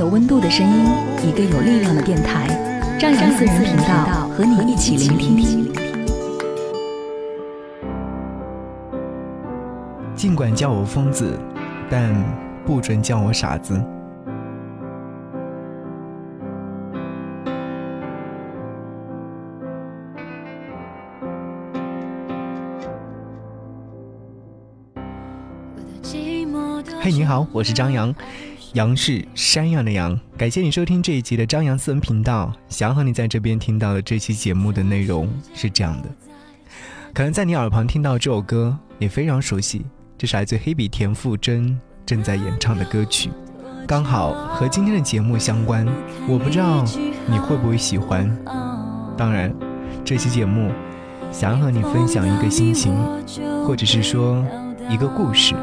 有温度的声音，一个有力量的电台，张扬私人频道和你一起聆听。尽管叫我疯子，但不准叫我傻子。嘿，你好，我是张扬。杨是山羊的羊，感谢你收听这一集的张扬私人频道。想和你在这边听到的这期节目的内容是这样的：可能在你耳旁听到这首歌，也非常熟悉，这是来自黑笔田馥甄正在演唱的歌曲，刚好和今天的节目相关。我不知道你会不会喜欢。当然，这期节目想要和你分享一个心情，或者是说一个故事。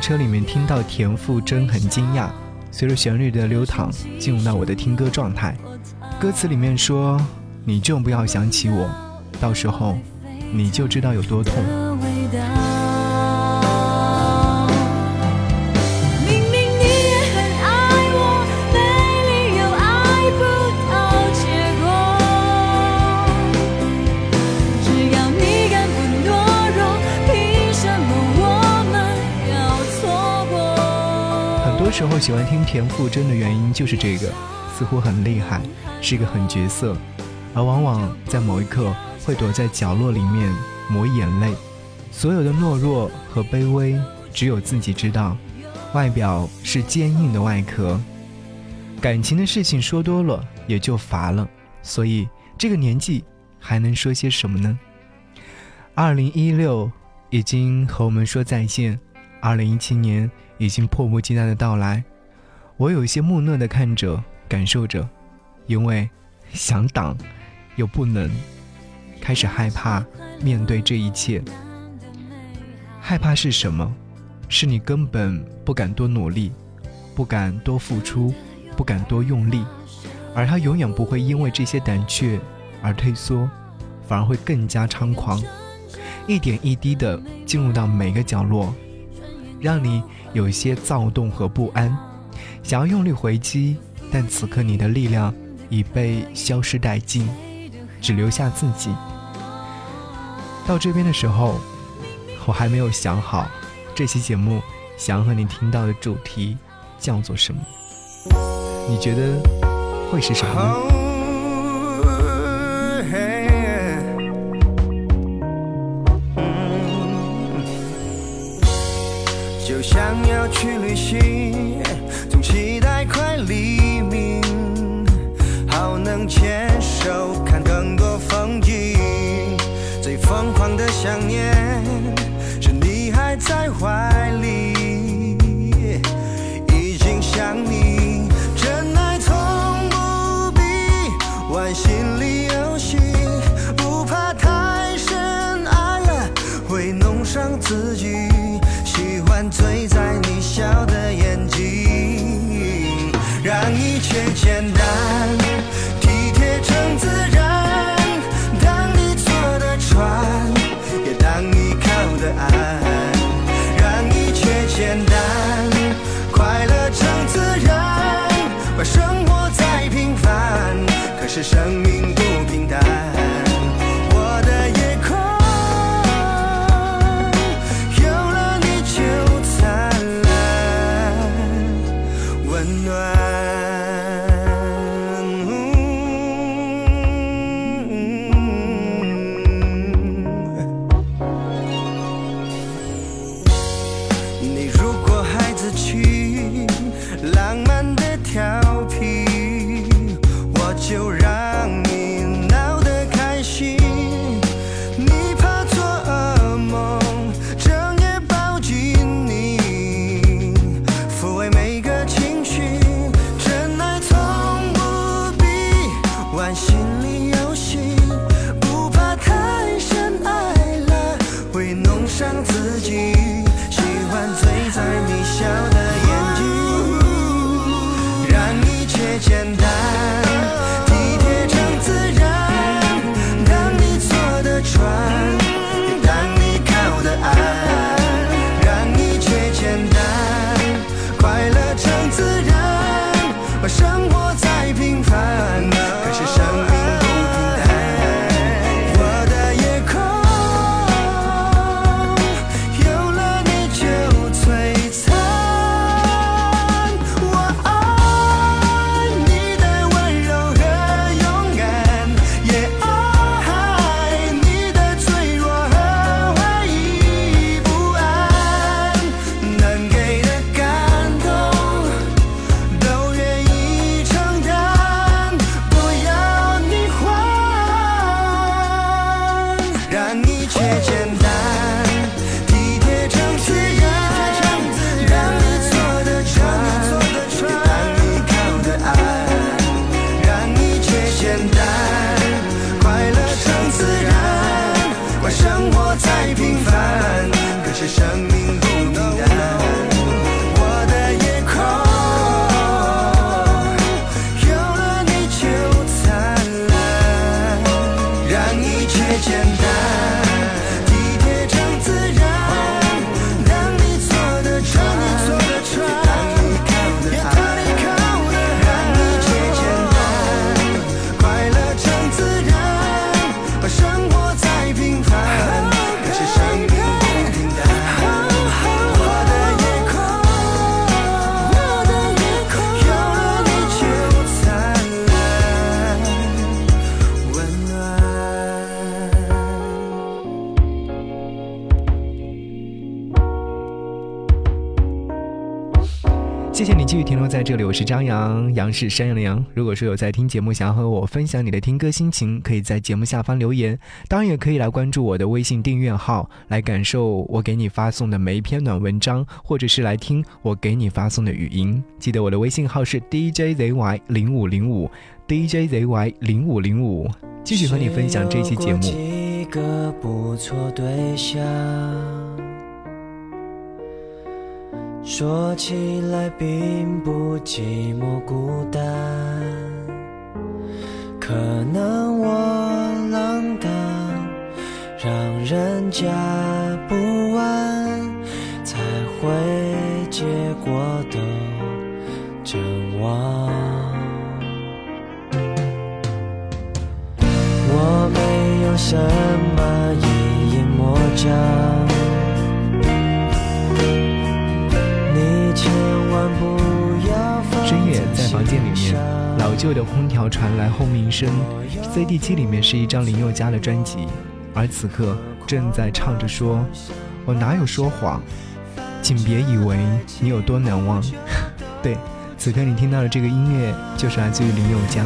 车里面听到田馥甄很惊讶，随着旋律的流淌进入到我的听歌状态。歌词里面说：“你就不要想起我，到时候你就知道有多痛。”田馥甄的原因就是这个，似乎很厉害，是个狠角色，而往往在某一刻会躲在角落里面抹眼泪，所有的懦弱和卑微只有自己知道，外表是坚硬的外壳，感情的事情说多了也就乏了，所以这个年纪还能说些什么呢？二零一六已经和我们说再见，二零一七年。已经迫不及待的到来，我有一些木讷的看着，感受着，因为想挡，又不能，开始害怕面对这一切。害怕是什么？是你根本不敢多努力，不敢多付出，不敢多用力，而他永远不会因为这些胆怯而退缩，反而会更加猖狂，一点一滴的进入到每个角落，让你。有一些躁动和不安，想要用力回击，但此刻你的力量已被消失殆尽，只留下自己。到这边的时候，我还没有想好这期节目想和你听到的主题叫做什么，你觉得会是什么呢？想要去旅行，谢谢你继续停留在这里，我是张扬，杨是山羊的羊。如果说有在听节目，想要和我分享你的听歌心情，可以在节目下方留言，当然也可以来关注我的微信订阅号，来感受我给你发送的每一篇暖文章，或者是来听我给你发送的语音。记得我的微信号是 DJZY 零五零五，DJZY 零五零五，继续和你分享这期节目。几个不错对象，说起来并不寂寞孤单，可能我浪荡，让人家不安，才会结果都真忘。我没有什么一眼魔障，旧的空调传来轰鸣声，CD 机里面是一张林宥嘉的专辑，而此刻正在唱着说：“我哪有说谎，请别以为你有多难忘。” 对，此刻你听到的这个音乐就是来自于林宥嘉。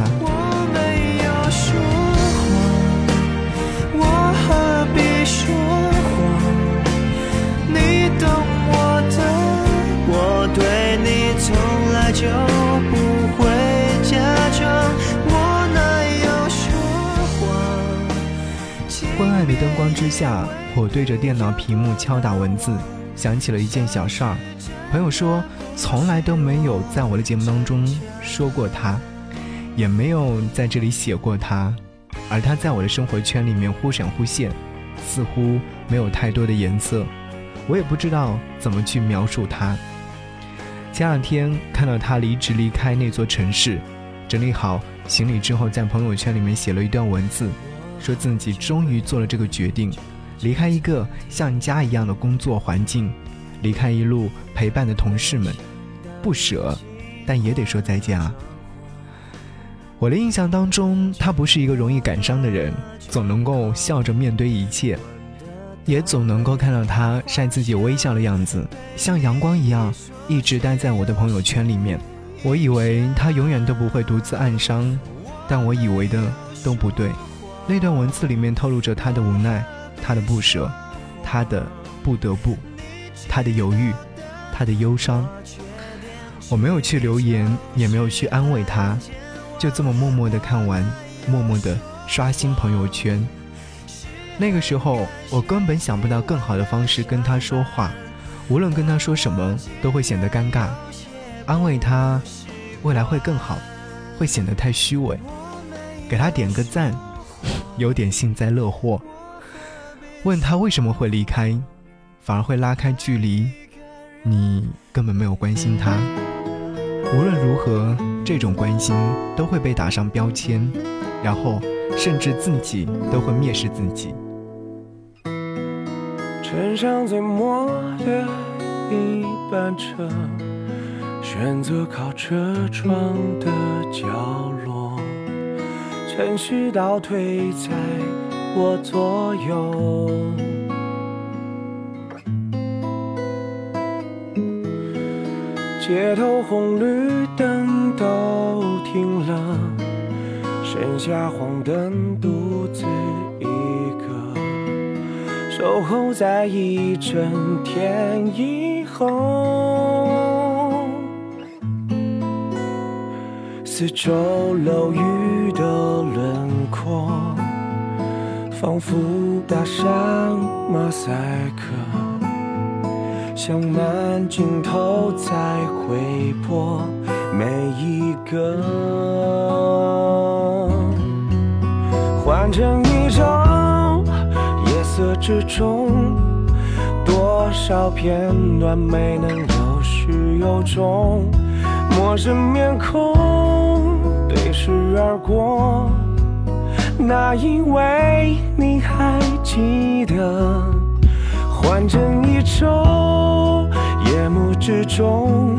灯光之下，我对着电脑屏幕敲打文字，想起了一件小事儿。朋友说，从来都没有在我的节目当中说过他，也没有在这里写过他，而他在我的生活圈里面忽闪忽现，似乎没有太多的颜色，我也不知道怎么去描述他。前两天看到他离职离开那座城市，整理好行李之后，在朋友圈里面写了一段文字，说自己终于做了这个决定，离开一个像家一样的工作环境，离开一路陪伴的同事们，不舍，但也得说再见啊。我的印象当中，他不是一个容易感伤的人，总能够笑着面对一切，也总能够看到他晒自己微笑的样子，像阳光一样，一直待在我的朋友圈里面。我以为他永远都不会独自暗伤，但我以为的都不对。那段文字里面透露着他的无奈，他的不舍，他的不得不，他的犹豫，他的忧伤。我没有去留言，也没有去安慰他，就这么默默的看完，默默的刷新朋友圈。那个时候，我根本想不到更好的方式跟他说话，无论跟他说什么，都会显得尴尬。安慰他，未来会更好，会显得太虚伪。给他点个赞，有点幸灾乐祸。问他为什么会离开，反而会拉开距离。你根本没有关心他。无论如何，这种关心都会被打上标签，然后甚至自己都会蔑视自己。乘上最末的一班车，选择靠车窗的角落，城市倒退在我左右。街头红绿灯都停了，剩下黄灯独自一个。守候在一整天以后，四周楼宇的轮廓，仿佛打上马赛克，像慢镜头在回播每一个，换成一种。色之中，多少片段没能有始有终，陌生面孔视而过，那因为你还记得？换成一周，夜幕之中，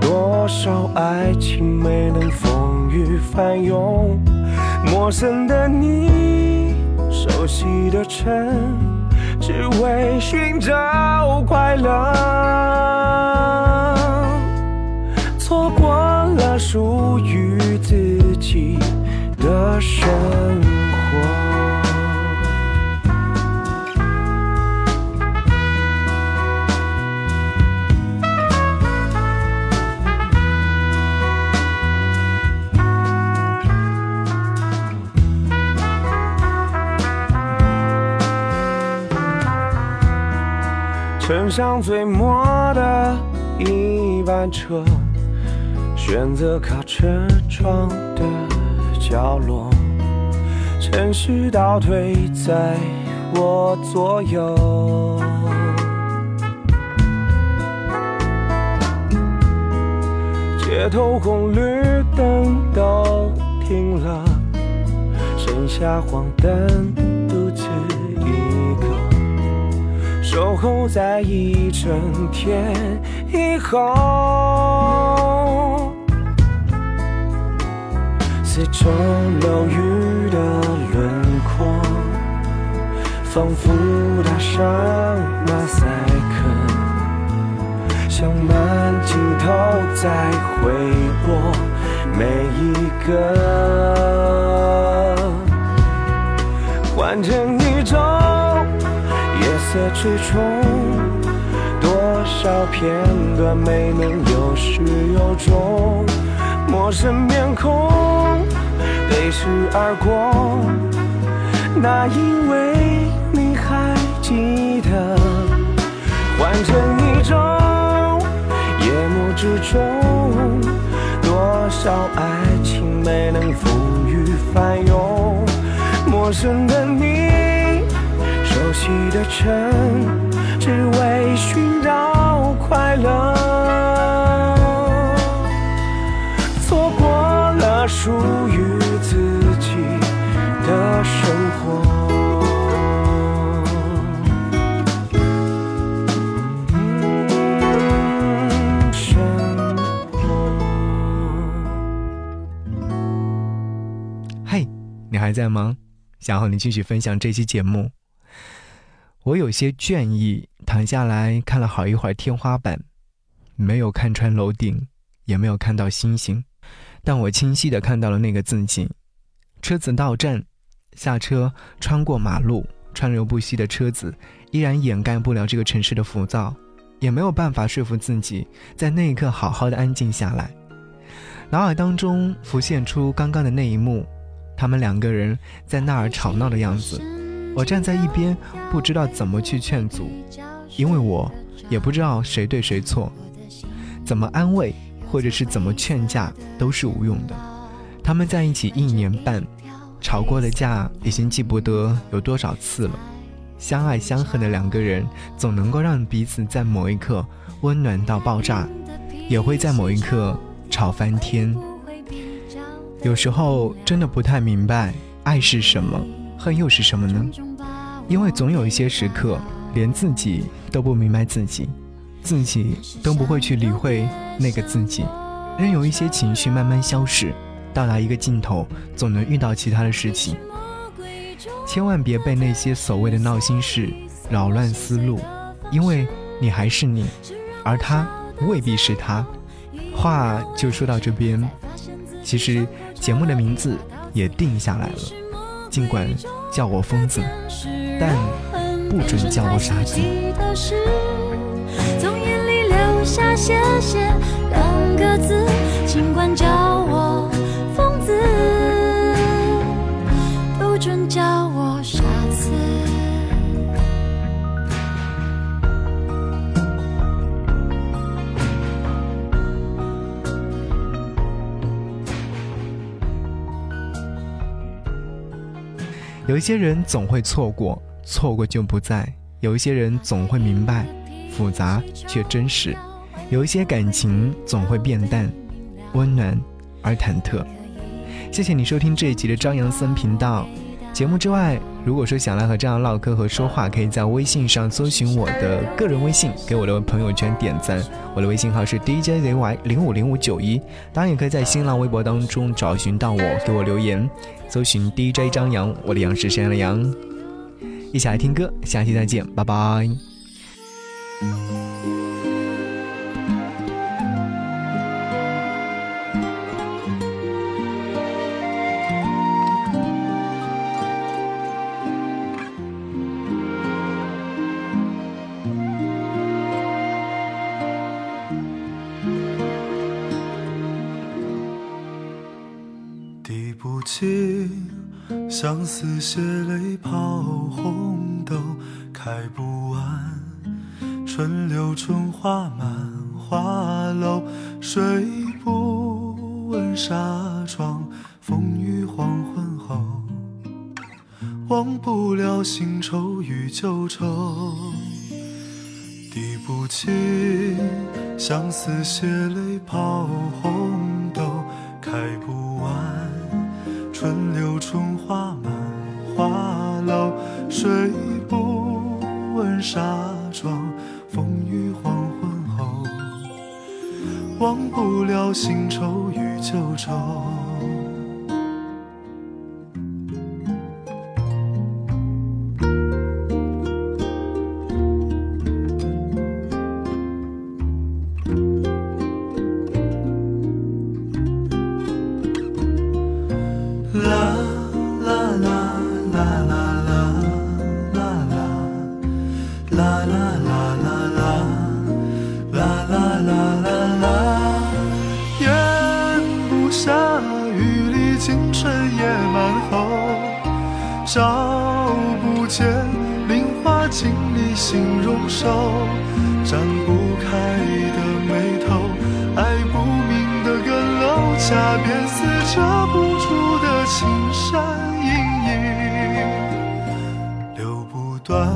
多少爱情没能风雨翻涌，陌生的你。熟悉的城，只为寻找快乐，错过属于自己的生活。乘上最末的一班车，选择靠车窗的角落，城市倒退在我左右，街头红绿灯都停了，剩下黄灯独自一个。守候在一整天以后，四周楼宇的轮廓，仿佛打上马赛克，像慢镜头在回播每一个，换成一种。色之中，多少片段没能有始有终，陌生面孔对视而过，那因为你还记得，换成一种夜幕之中，多少爱情没能风雨翻涌，陌生的你。熟悉的城，只为寻找快乐，属于自己的生活。嘿，你还在吗？想和你继续分享这期节目。我有些倦意，躺下来看了好一会儿天花板，没有看穿楼顶，也没有看到星星，但我清晰的看到了那个自己。车子到站，下车，穿过马路，川流不息的车子依然掩盖不了这个城市的浮躁，也没有办法说服自己在那一刻好好的安静下来。脑海当中浮现出刚刚的那一幕，他们两个人在那儿吵闹的样子。我站在一边，不知道怎么去劝阻，因为我也不知道谁对谁错，怎么安慰或者是怎么劝架都是无用的。他们在一起一年半，吵过的架已经记不得有多少次了。相爱相恨的两个人，总能够让彼此在某一刻温暖到爆炸，也会在某一刻吵翻天。有时候真的不太明白，爱是什么，恨又是什么呢？因为总有一些时刻，连自己都不明白自己，自己都不会去理会那个自己，任由一些情绪慢慢消逝，到达一个尽头，总能遇到其他的事情。千万别被那些所谓的闹心事扰乱思路，因为你还是你，而他未必是他。话就说到这边，其实节目的名字也定下来了，尽管叫我疯子。但不准叫我傻子。下谢谢两个字，尽管叫我疯子，不准叫我傻子。有一些人总会错过，错过就不在；有一些人总会明白，复杂却真实；有一些感情总会变淡，温暖而忐忑。谢谢你收听这一集的张扬森频道。节目之外，如果说想来和张扬唠嗑和说话，可以在微信上搜寻我的个人微信，给我的朋友圈点赞。我的微信号是 DJZY 零五零五九一。当然，也可以在新浪微博当中找寻到我，给我留言，搜寻 DJ 张扬，我的杨是山羊的羊。一起来听歌，下期再见，拜拜。滴不尽相思血泪抛红豆，开不完春柳春花满花楼，睡不稳纱窗风雨黄昏后，忘不了新愁与旧愁。滴不尽相思血泪抛红春花满花楼，睡不稳纱窗风雨黄昏后，忘不了新愁与旧愁。找不见菱花镜里形容瘦，展不开的眉头，爱不明的更漏，恰便似遮不住的青山隐隐，流不断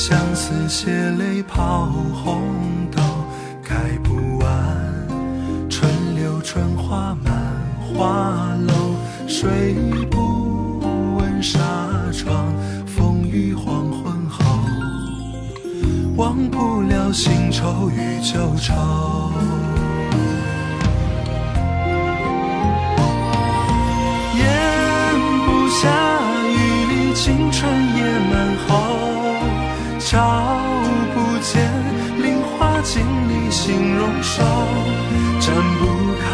相思血泪抛红豆，开不完春柳春花满花楼，睡不稳纱窗风雨黄昏后，忘不了新愁与旧愁。咽不下雨里青春菱花镜里形容瘦，展不开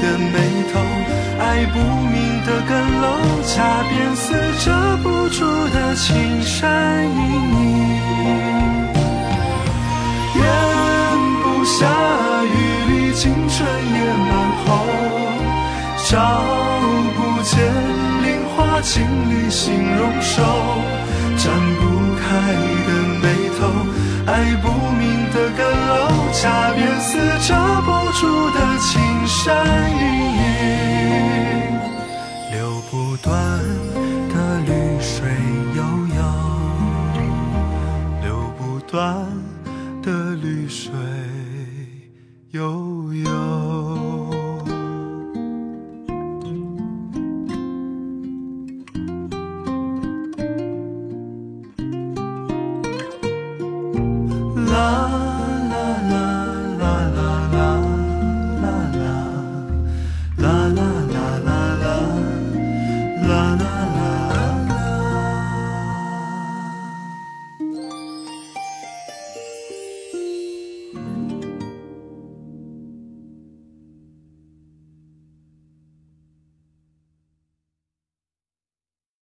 的眉头，爱不明的更楼，恰便似遮不住的青山隐隐。咽不下雨里青春也满喉，找不见菱花镜里形容瘦，展不开的楼，恰便似遮不住的青山隐隐，流不断的绿水悠悠，流不断的绿水悠悠。